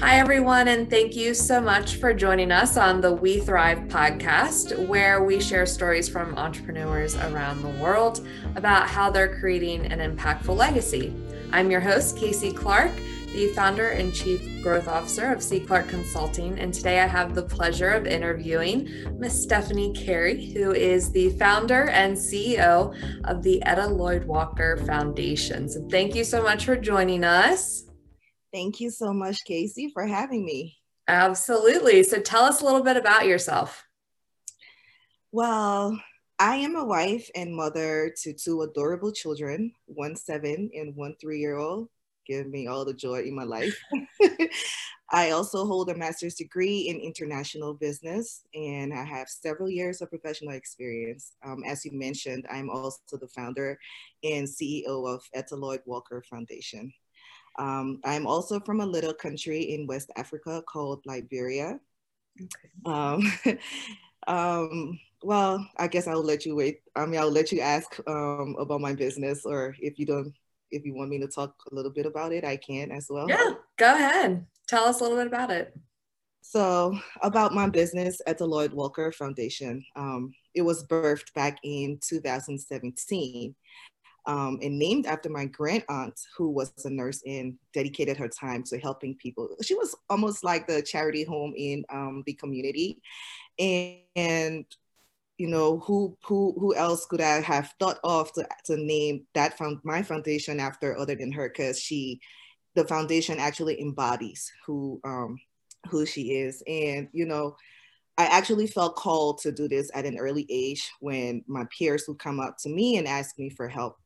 Hi, everyone, and thank you so much for joining us on the We Thrive podcast, where we share stories from entrepreneurs around the world about how they're creating an impactful legacy. I'm your host, Casey Clark, the founder and chief growth officer of C. Clark Consulting, and today I have the pleasure of interviewing Miss Stefanie Carey, who is the founder and CEO of the Etta Lloyd Walker Foundation. So, thank you so much for joining us. Thank you so much, Casey, for having me. Absolutely. So tell us a little bit about yourself. Well, I am a wife and mother to two adorable children, one seven and one three year old, giving me all the joy in my life. I also hold a master's degree in international business and I have several years of professional experience. Um, as you mentioned, I'm also the founder and CEO of Etta Lloyd Walker Foundation. Um, I'm also from a little country in West Africa called Liberia. Okay. Um, um, well, I guess I'll let you wait. I mean, I'll let you ask um, about my business, or if you don't, if you want me to talk a little bit about it, I can as well. Yeah, go ahead. Tell us a little bit about it. So, about my business Etta Lloyd Walker Foundation, um, it was birthed back in 2017 um, and named after my grand aunt, who was a nurse and dedicated her time to helping people. She was almost like the charity home in um, the community, and, and you know who who who else could I have thought of to, to name that found my foundation after other than her? Because she, the foundation actually embodies who um, who she is, and you know. I actually felt called to do this at an early age when my peers would come up to me and ask me for help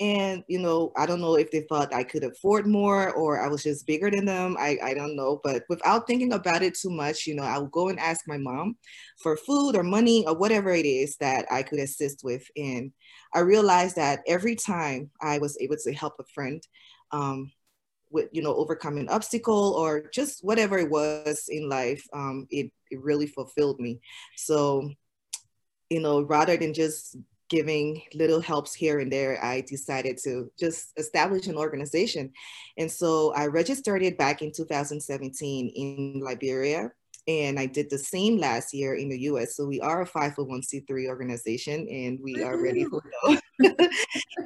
and you know i don't know if they thought i could afford more or i was just bigger than them i, I don't know but without thinking about it too much you know i would go and ask my mom for food or money or whatever it is that i could assist with and i realized that every time i was able to help a friend um, with you know overcoming an obstacle or just whatever it was in life um, it, it really fulfilled me. So you know rather than just giving little helps here and there, I decided to just establish an organization. And so I registered it back in 2017 in Liberia and I did the same last year in the US. So we are a 501c3 organization and we are ready to go.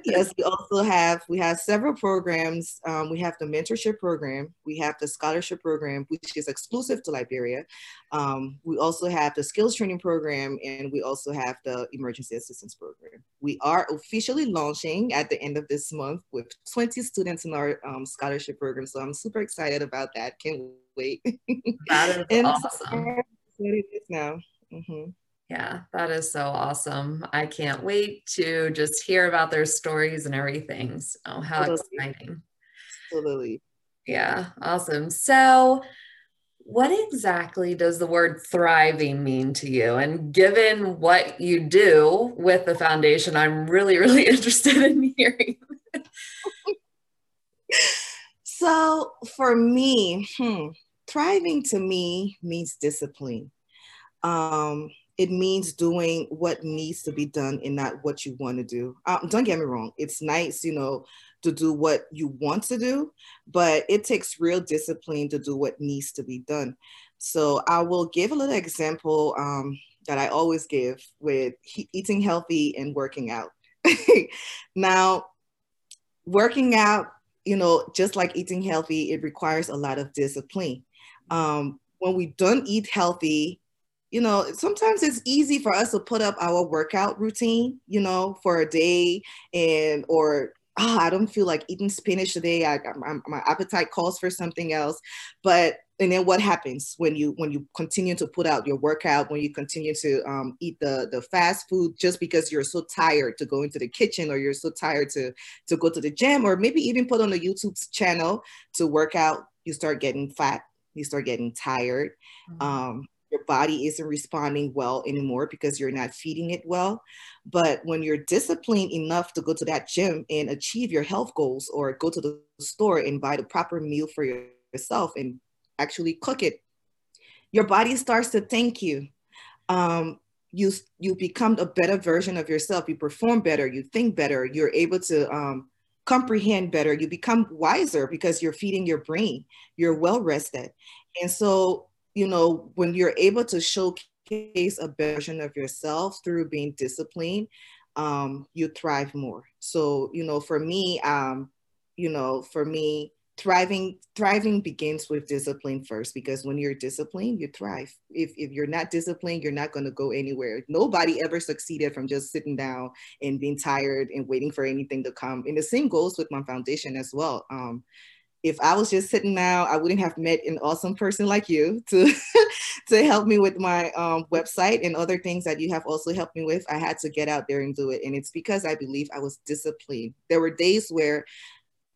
yes, we also have, we have several programs. Um, we have the mentorship program. We have the scholarship program, which is exclusive to Liberia. Um, we also have the skills training program and we also have the emergency assistance program. We are officially launching at the end of this month with 20 students in our um, scholarship program. So I'm super excited about that. Can't wait. That is and awesome. it is now. Mm-hmm. Yeah, that is so awesome. I can't wait to just hear about their stories and everything. So, how exciting! Totally. Yeah, awesome. So, what exactly does the word thriving mean to you? And given what you do with the foundation, I'm really, really interested in hearing. so, for me, hmm, thriving to me means discipline. Um, it means doing what needs to be done and not what you want to do. Um, don't get me wrong, it's nice, you know, to do what you want to do, but it takes real discipline to do what needs to be done. So I will give a little example um, that I always give with he- eating healthy and working out. now, working out, you know, just like eating healthy, it requires a lot of discipline um, when we don't eat healthy, you know, sometimes it's easy for us to put up our workout routine, you know, for a day and or oh, I don't feel like eating spinach today. I, I, my appetite calls for something else. But and then what happens when you when you continue to put out your workout when you continue to um, eat the the fast food just because you're so tired to go into the kitchen or you're so tired to to go to the gym or maybe even put on a youtube channel to work out you start getting fat you start getting tired. Mm-hmm. Um, your body isn't responding well anymore because you're not feeding it well. But when you're disciplined enough to go to that gym and achieve your health goals or go to the store and buy the proper meal for yourself and actually cook it, your body starts to thank you. Um, you you become a better version of yourself. You perform better. You think better. You're able to um, comprehend better you become wiser because you're feeding your brain you're well rested and so you know when you're able to showcase a version of yourself through being disciplined um, you thrive more so you know for me um, you know for me thriving thriving begins with discipline first because when you're disciplined you thrive. If, if you're not disciplined you're not going to go anywhere. Nobody ever succeeded from just sitting down and being tired and waiting for anything to come. And the same goes with my foundation as well. Um, if I was just sitting now, I wouldn't have met an awesome person like you to to help me with my um, website and other things that you have also helped me with. I had to get out there and do it, and it's because I believe I was disciplined. There were days where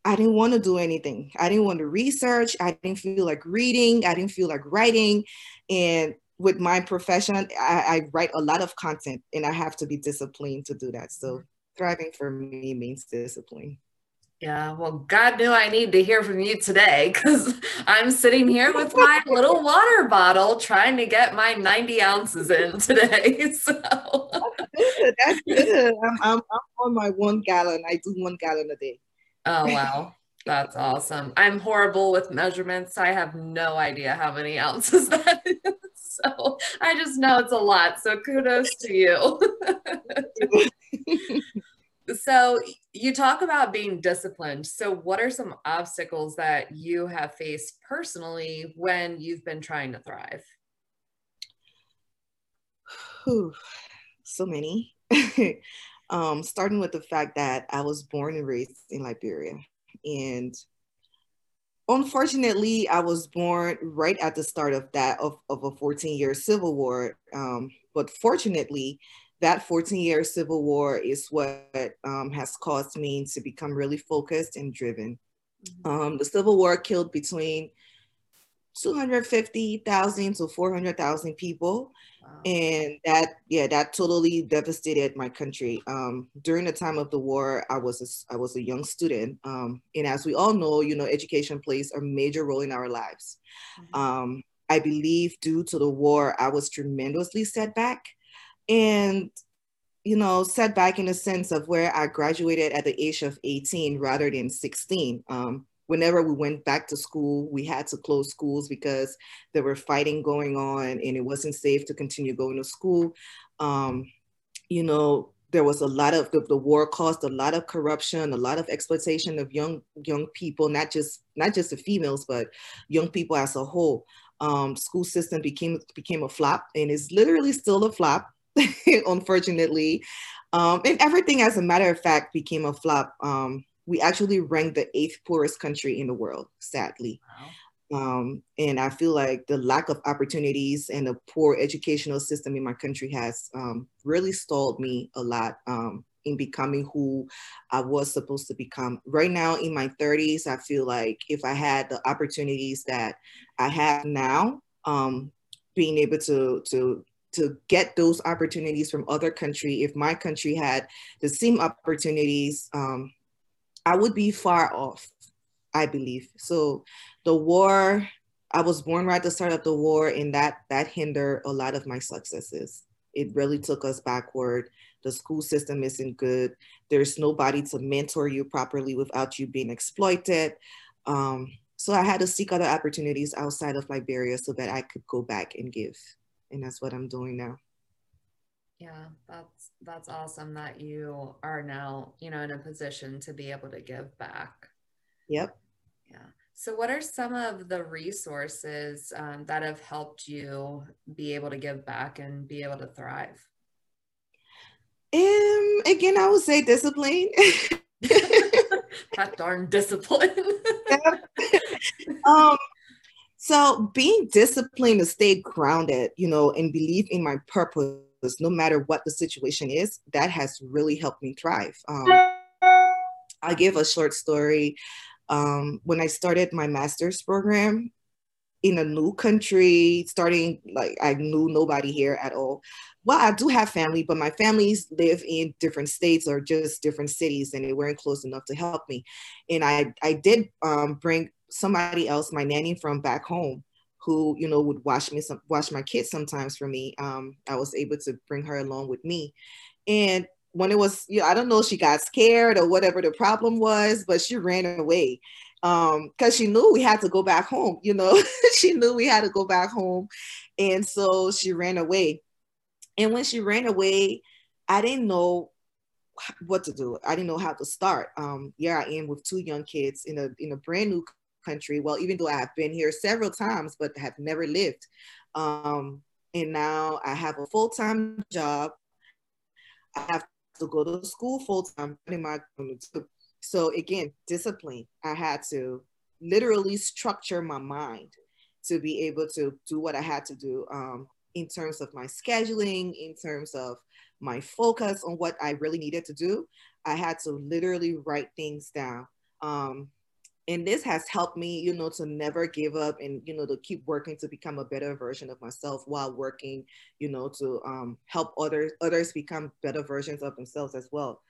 I didn't want to do anything. I didn't want to research. I didn't feel like reading. I didn't feel like writing. And with my profession, I, I, write a lot of content and I have to be disciplined to do that. So thriving for me means discipline. Yeah, well, God knew I need to hear from you today because I'm sitting here with my little water bottle trying to get my 90 ounces in today. So that's good. That's good. I'm, I'm, I'm on my one gallon. I do one gallon a day. Oh, wow. That's awesome. I'm horrible with measurements. I have no idea how many ounces that is. So I just know it's a lot. So kudos to you. so you talk about being disciplined. So what are some obstacles that you have faced personally when you've been trying to thrive? Whew, so many. um, starting with the fact that I was born and raised in Liberia. And unfortunately, I was born right at the start of that, of, of a 14 year civil war. Um, but fortunately, that 14 year civil war is what um, has caused me to become really focused and driven. Mm-hmm. Um, the civil war killed between 250,000 to 400,000 people. And that, yeah, that totally devastated my country. Um, during the time of the war, I was a, I was a young student, um, and as we all know, you know, education plays a major role in our lives. Mm-hmm. Um, I believe due to the war, I was tremendously set back, and you know, set back in the sense of where I graduated at the age of 18 rather than 16. Um, whenever we went back to school, we had to close schools because there were fighting going on and it wasn't safe to continue going to school. Um, you know, there was a lot of the, the, war caused a lot of corruption, a lot of exploitation of young young people, not just not just the females, but young people as a whole. Um, school system became became a flop and is literally still a flop, unfortunately. Um, and everything, as a matter of fact, became a flop. Um, we actually ranked the eighth poorest country in the world, sadly. Wow. Um, and I feel like the lack of opportunities and the poor educational system in my country has um, really stalled me a lot um, in becoming who I was supposed to become. Right now, in my 30s, I feel like if I had the opportunities that I have now, um, being able to to to get those opportunities from other country, if my country had the same opportunities, um, I would be far off, I believe. So the war, I was born right at the start of the war, and that that hindered a lot of my successes. It really took us backward. The school system isn't good. There's nobody to mentor you properly without you being exploited. Um, so I had to seek other opportunities outside of Liberia so that I could go back and give. And that's what I'm doing now. Yeah, that's that's awesome that you are now, you know, in a position to be able to give back. Yep. Yeah. So, what are some of the resources um, that have helped you be able to give back and be able to thrive? Um, again, I would say discipline. that darn discipline. um, so being disciplined to stay grounded, you know, and believe in my purpose no matter what the situation is, that has really helped me thrive. Um, I'll give a short story. Um, when I started my master's program in a new country, starting like I knew nobody here at all. Well, I do have family, but my families live in different states or just different cities, and they weren't close enough to help me. And I, I did um, bring somebody else, my nanny from back home, who you know would watch me some my kids sometimes for me um, i was able to bring her along with me. And when it was, you know, I don't know, she got scared or whatever the problem was, but she ran away um because she knew we had to go back home you know she knew we had to go back home. And so she ran away. And when she ran away i didn't know what to do. I didn't know how to start. Um here i am with two young kids in a in a brand new country well even though i have been here several times but have never lived um and now i have a full-time job i have to go to school full-time so again, discipline. I had to literally structure my mind to be able to do what I had to do um, in terms of my scheduling, in terms of my focus on what I really needed to do. I had to literally write things down. Um, and this has helped me, you know, to never give up and, you know, to keep working to become a better version of myself while working, you know, to um, help others, others become better versions of themselves as well.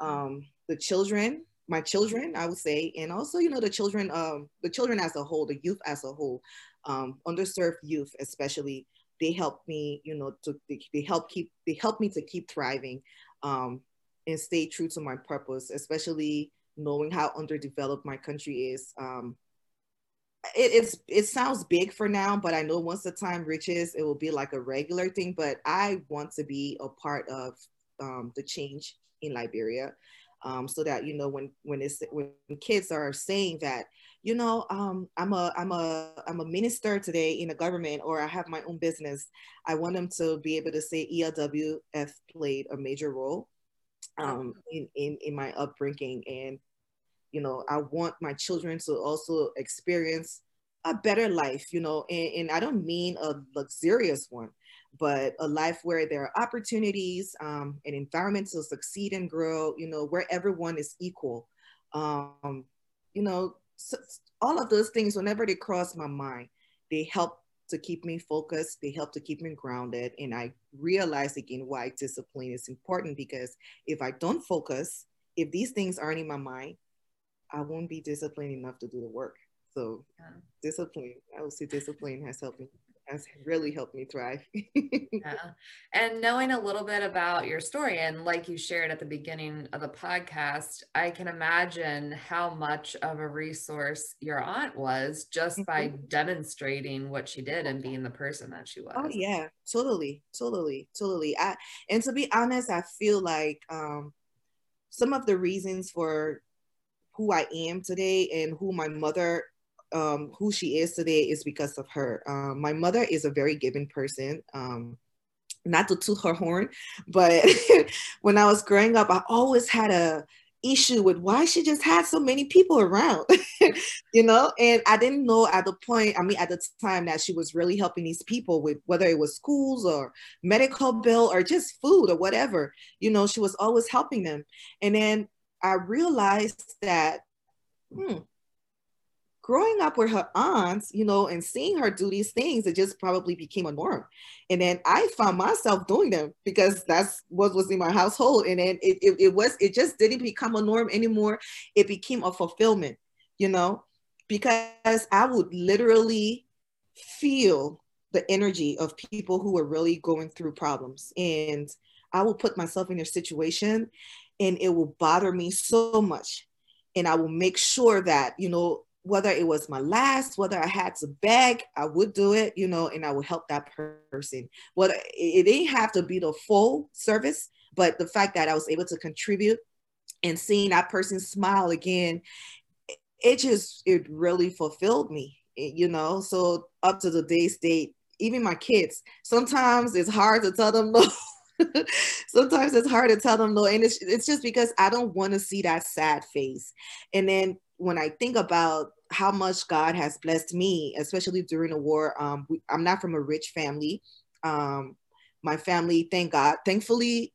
Um, the children, my children, I would say, and also, you know, the children, um, the children as a whole, the youth as a whole, um, underserved youth, especially, they help me, you know, to they, they help keep they help me to keep thriving, um, and stay true to my purpose, especially knowing how underdeveloped my country is. Um, it, it's it sounds big for now, but I know once the time reaches, it will be like a regular thing. But I want to be a part of um, the change in Liberia um, so that you know when when it's when kids are saying that you know um, i'm a i'm a i'm a minister today in the government or i have my own business i want them to be able to say elwf played a major role um, in, in in my upbringing and you know i want my children to also experience a better life you know and, and i don't mean a luxurious one but a life where there are opportunities, um, an environment to succeed and grow, you know, where everyone is equal. Um, you know, so all of those things, whenever they cross my mind, they help to keep me focused. They help to keep me grounded. And I realize again why discipline is important because if I don't focus, if these things aren't in my mind, I won't be disciplined enough to do the work. So yeah. discipline, I would say discipline has helped me has really helped me thrive. yeah. And knowing a little bit about your story, and like you shared at the beginning of the podcast, I can imagine how much of a resource your aunt was just mm-hmm. by demonstrating what she did and being the person that she oh, was. Oh yeah, totally, totally, totally. I and to be honest, I feel like um, some of the reasons for who I am today and who my mother um, who she is today is because of her. Um, my mother is a very giving person. Um, not to toot her horn, but when I was growing up, I always had a issue with why she just had so many people around, you know? And I didn't know at the point, I mean, at the time that she was really helping these people with whether it was schools or medical bill or just food or whatever, you know, she was always helping them. And then I realized that, hmm, growing up with her aunts, you know, and seeing her do these things, it just probably became a norm. And then I found myself doing them because that's what was in my household. And then it, it, it was, it just didn't become a norm anymore. It became a fulfillment, you know, because I would literally feel the energy of people who were really going through problems. And I will put myself in their situation and it will bother me so much. And I will make sure that, you know, whether it was my last, whether I had to beg, I would do it, you know, and I would help that person. But it didn't have to be the full service, but the fact that I was able to contribute and seeing that person smile again, it just, it really fulfilled me, eh, you know. So up to the day's date, even my kids, sometimes it's hard to tell them no. sometimes it's hard to tell them no and it's, it's just because i don't want to see that sad face and then when i think about how much God has blessed me, especially during the war. Um, we, I'm not from a rich family. Um, my family, thank God, thankfully,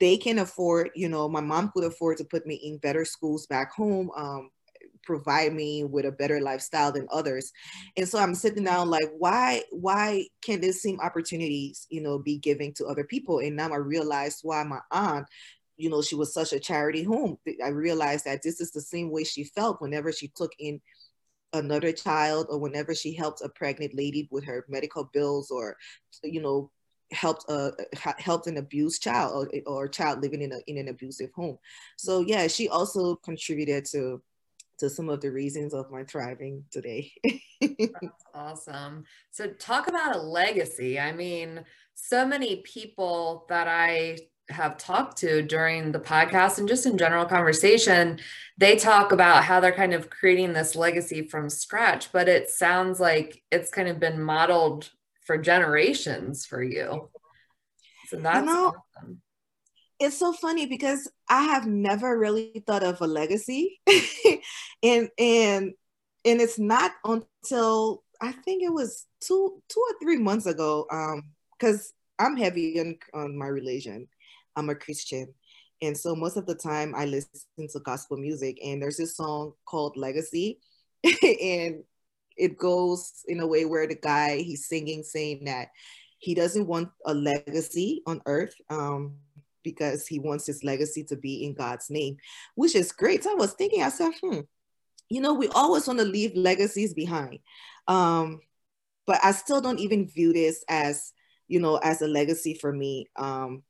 they can afford, you know, my mom could afford to put me in better schools back home, um, provide me with a better lifestyle than others. And so I'm sitting down like, why, why can't this same opportunities, you know, be given to other people? And now I realized why my aunt you know, she was such a charity home. I realized that this is the same way she felt whenever she took in another child or whenever she helped a pregnant lady with her medical bills or you know helped uh helped an abused child or, or child living in a in an abusive home. So yeah, she also contributed to to some of the reasons of my thriving today. Awesome. So talk about a legacy. I mean, so many people that I have talked to during the podcast and just in general conversation, they talk about how they're kind of creating this legacy from scratch, but it sounds like it's kind of been modeled for generations for you. So that's you know, awesome. It's so funny because I have never really thought of a legacy. and and and it's not until I think it was two two or three months ago. Um, because I'm heavy on, on my religion. I'm a Christian. And so most of the time I listen to gospel music and there's this song called Legacy and it goes in a way where the guy he's singing saying that he doesn't want a legacy on earth um, because he wants his legacy to be in God's name, which is great. So I was thinking, I said, hmm, you know, we always want to leave legacies behind. Um, but I still don't even view this as, you know, as a legacy for me. Um,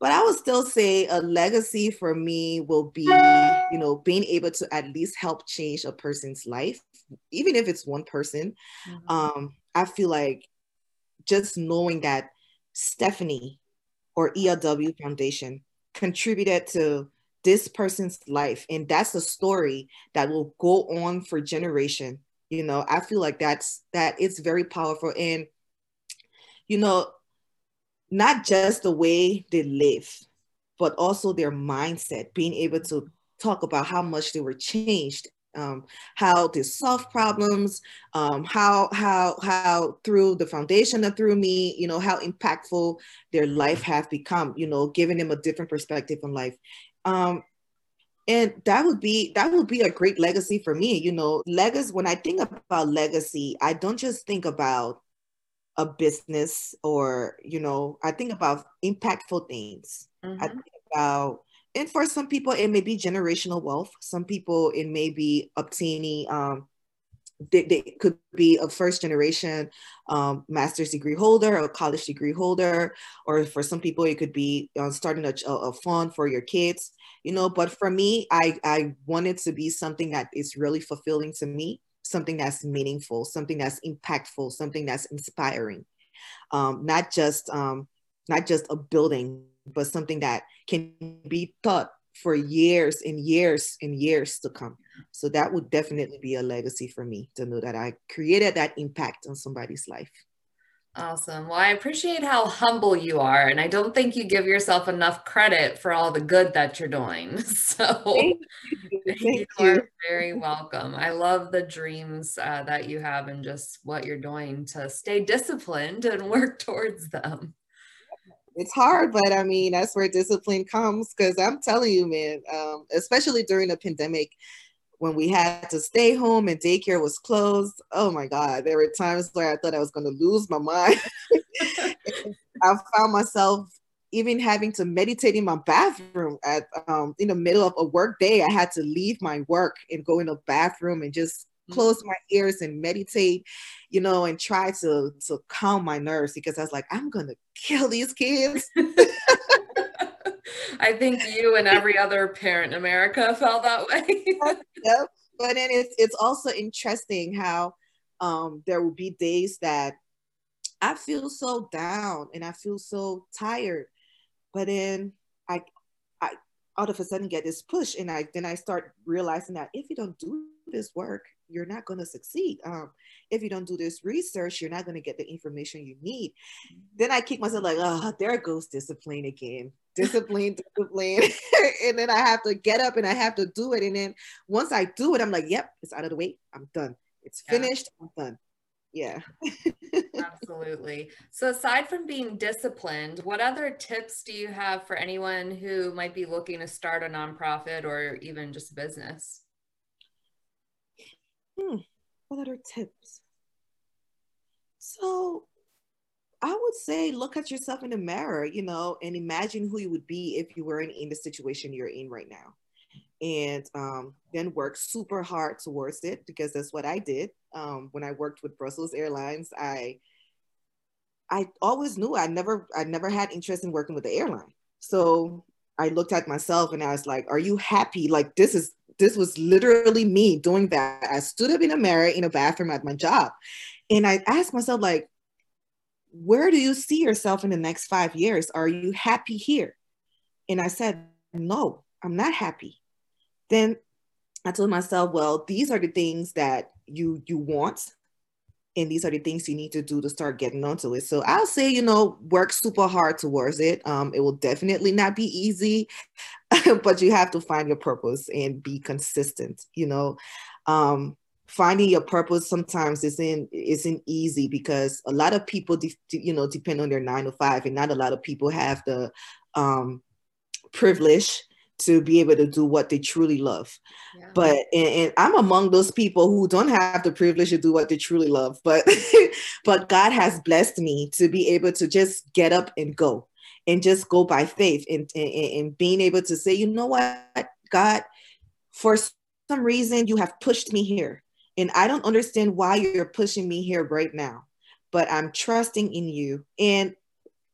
but I would still say a legacy for me will be, you know, being able to at least help change a person's life, even if it's one person. Mm-hmm. Um, I feel like just knowing that Stefanie or ELW Foundation contributed to this person's life, and that's a story that will go on for generation. You know, I feel like that's that it's very powerful, and you know, not just the way they live, but also their mindset, being able to talk about how much they were changed, um, how to solve problems, um, how how how through the foundation and through me, you know, how impactful their life have become, you know, giving them a different perspective on life. Um, and that would be that would be a great legacy for me you know legacy when i think about legacy i don't just think about a business or you know i think about impactful things mm-hmm. i think about and for some people it may be generational wealth. Some people it may be obtaining um they, they could be a first generation um, master's degree holder or college degree holder. Or for some people it could be uh, starting a, a fund for your kids you know. But for me i i wanted to be something that is really fulfilling to me something that's meaningful, something that's impactful, something that's inspiring. Um, not just um, not just a building, but something that can be taught for years and years and years to come. So that would definitely be a legacy for me to know that I created that impact on somebody's life. Awesome. Well, I appreciate how humble you are. And I don't think you give yourself enough credit for all the good that you're doing. So Thank you, Thank you are very welcome. I love the dreams uh, that you have and just what you're doing to stay disciplined and work towards them. It's hard, but I mean, that's where discipline comes because I'm telling you, man, um, especially during the pandemic, when we had to stay home and daycare was closed. Oh my God, there were times where I thought I was going to lose my mind. I found myself even having to meditate in my bathroom at um, in the middle of a work day. I had to leave my work and go in the bathroom and just close mm-hmm. my ears and meditate, you know, and try to to calm my nerves because I was like, I'm gonna kill these kids. I think you and every other parent in America felt that way. yep. But then it's it's also interesting how um, there will be days that I feel so down and I feel so tired, but then all of a sudden get this push and I then I start realizing that if you don't do this work, you're not going to succeed. Um, if you don't do this research, you're not going to get the information you need. Then I kick myself like, oh, there goes discipline again. Discipline, discipline. and then I have to get up and I have to do it. And then once I do it, I'm like, yep, it's out of the way. I'm done. It's finished. Yeah. I'm done. Yeah. Absolutely. So, aside from being disciplined, what other tips do you have for anyone who might be looking to start a nonprofit or even just a business? Hmm, what other tips? So I would say look at yourself in the mirror, you know, and imagine who you would be if you weren't in the situation you're in right now. And um, then work super hard towards it because that's what I did. Um, when I worked with Brussels Airlines, I I always knew I never I never had interest in working with the airline. So I looked at myself and I was like, are you happy? Like this is this was literally me doing that. I stood up in a mirror in a bathroom at my job. And I asked myself, like, where do you see yourself in the next five years? Are you happy here? And I said, no, I'm not happy. Then I told myself, well, these are the things that you you want and these are the things you need to do to start getting onto it. So i'll say you know work super hard towards it. Um, it will definitely not be easy but you have to find your purpose and be consistent you know? Um, finding your purpose sometimes isn't isn't easy because a lot of people de- you know depend on their nine to five and not a lot of people have the um, privilege to be able to do what they truly love. Yeah. But and, and, I'm among those people who don't have the privilege to do what they truly love. But but God has blessed me to be able to just get up and go and just go by faith and, and, and being able to say, you know what, God, for some reason you have pushed me here. And I don't understand why you're pushing me here right now, but I'm trusting in you. And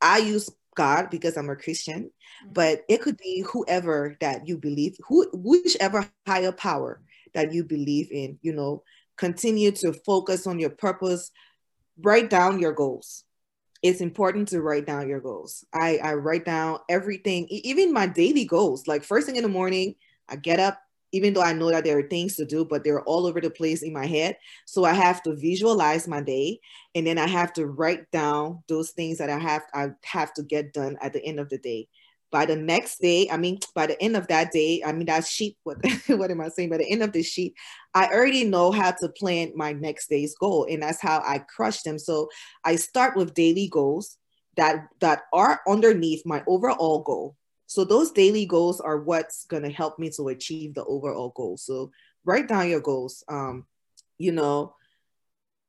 I use God because I'm a Christian, mm-hmm. but it could be whoever that you believe, who whichever higher power that you believe in, you know, continue to focus on your purpose, write down your goals. It's important to write down your goals. I, I write down everything, even my daily goals. Like first thing in the morning, I get up, even though I know that there are things to do, but they're all over the place in my head. So I have to visualize my day and then I have to write down those things that I have I have to get done at the end of the day. By the next day, I mean by the end of that day, I mean that sheet, what what am I saying? By the end of the sheet, I already know how to plan my next day's goal. And that's how I crush them. So I start with daily goals that that are underneath my overall goal so those daily goals are what's going to help me to achieve the overall goal. So write down your goals, um, you know,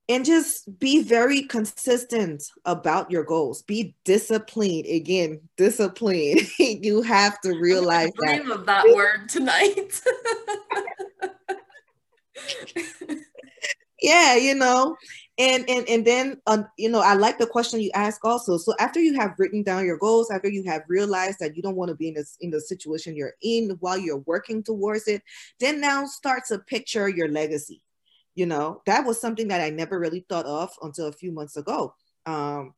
and just be very consistent about your goals. Be disciplined. Again, discipline. you have to realize I'm dream that. of that word tonight. yeah, you know, and and and then um, you know i like the question you ask also. So after you have written down your goals after you have realized that you don't want to be in this in the situation you're in while you're working towards it then now starts to picture your legacy. You know that was something that i never really thought of until a few months ago. Um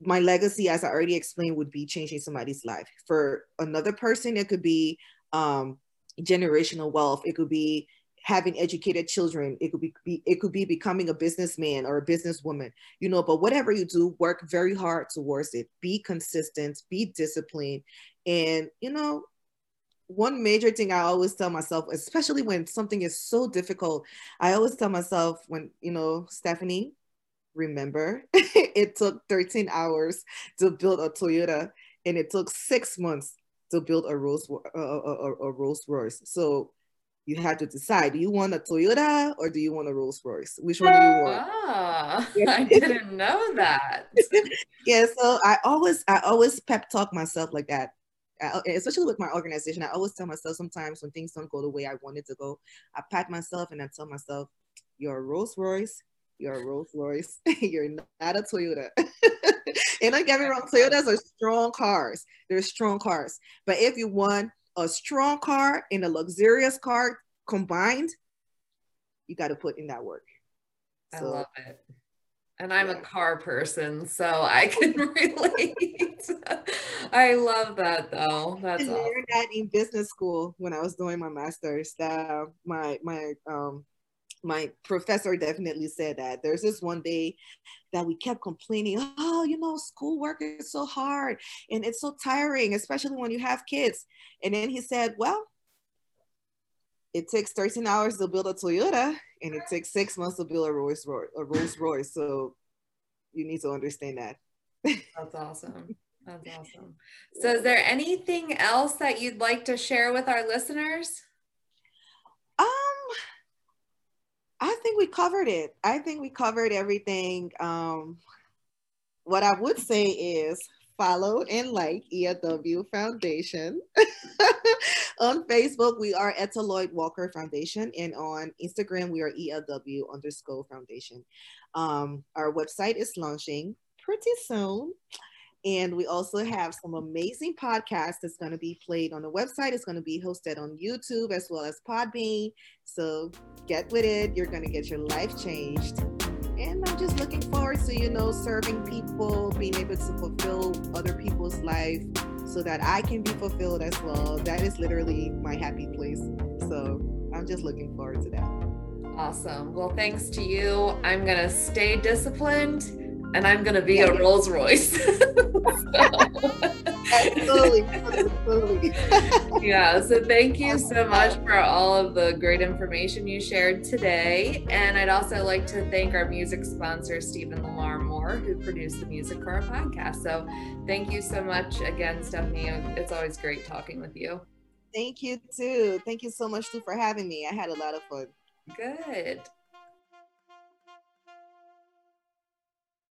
my legacy as i already explained would be changing somebody's life. For another person it could be um generational wealth. It could be having educated children it could be, be, it could be becoming a businessman or a businesswoman you know but whatever you do work very hard towards it be consistent be disciplined and you know one major thing i always tell myself especially when something is so difficult i always tell myself when you know stefanie remember it took 13 hours to build a toyota and it took six months to build a Rolls a, a, a Rolls Royce. So you had to decide do you want a Toyota or do you want a Rolls Royce? Which one do you want? Ah, I didn't know that. yeah, so I always I always pep talk myself like that. I, especially with my organization, I always tell myself sometimes when things don't go the way I wanted to go, I pat myself and I tell myself, "You're a Rolls Royce. You're a Rolls Royce. you're not a Toyota." and don't get me wrong, Toyotas are strong cars. They're strong cars. But if you want a strong car and a luxurious car combined, you got to put in that work. I love it. And I'm yeah. a car person, so I can relate. I love that though. That's I learned that in business school when I was doing my master's. That my my um my professor definitely said that. There's this one day that we kept complaining oh you know schoolwork is so hard and it's so tiring especially when you have kids. And then he said well it takes 13 hours to build a toyota and it takes six months to build a rolls royce, a rolls royce. So you need to understand that. That's awesome. That's awesome. So is there anything else that you'd like to share with our listeners um I think we covered it. I think we covered everything. Um, what I would say is follow and like EW Foundation. on Facebook, we are Etta Lloyd Walker Foundation, and on Instagram, we are ELW underscore foundation. Um, our website is launching pretty soon. And we also have some amazing podcasts that's going to be played on the website. It's going to be hosted on YouTube as well as Podbean. So get with it. You're going to get your life changed. And I'm just looking forward to, you know, serving people, being able to fulfill other people's life so that I can be fulfilled as well. That is literally my happy place. So I'm just looking forward to that. Awesome. Well, thanks to you. I'm going to stay disciplined and I'm going to be a Rolls Royce. absolutely. absolutely. yeah. So thank you so much for all of the great information you shared today. And I'd also like to thank our music sponsor, Stephen Lamar Moore, who produced the music for our podcast. So thank you so much again, Stefanie. It's always great talking with you. Thank you too. Thank you so much too for having me. I had a lot of fun. Good.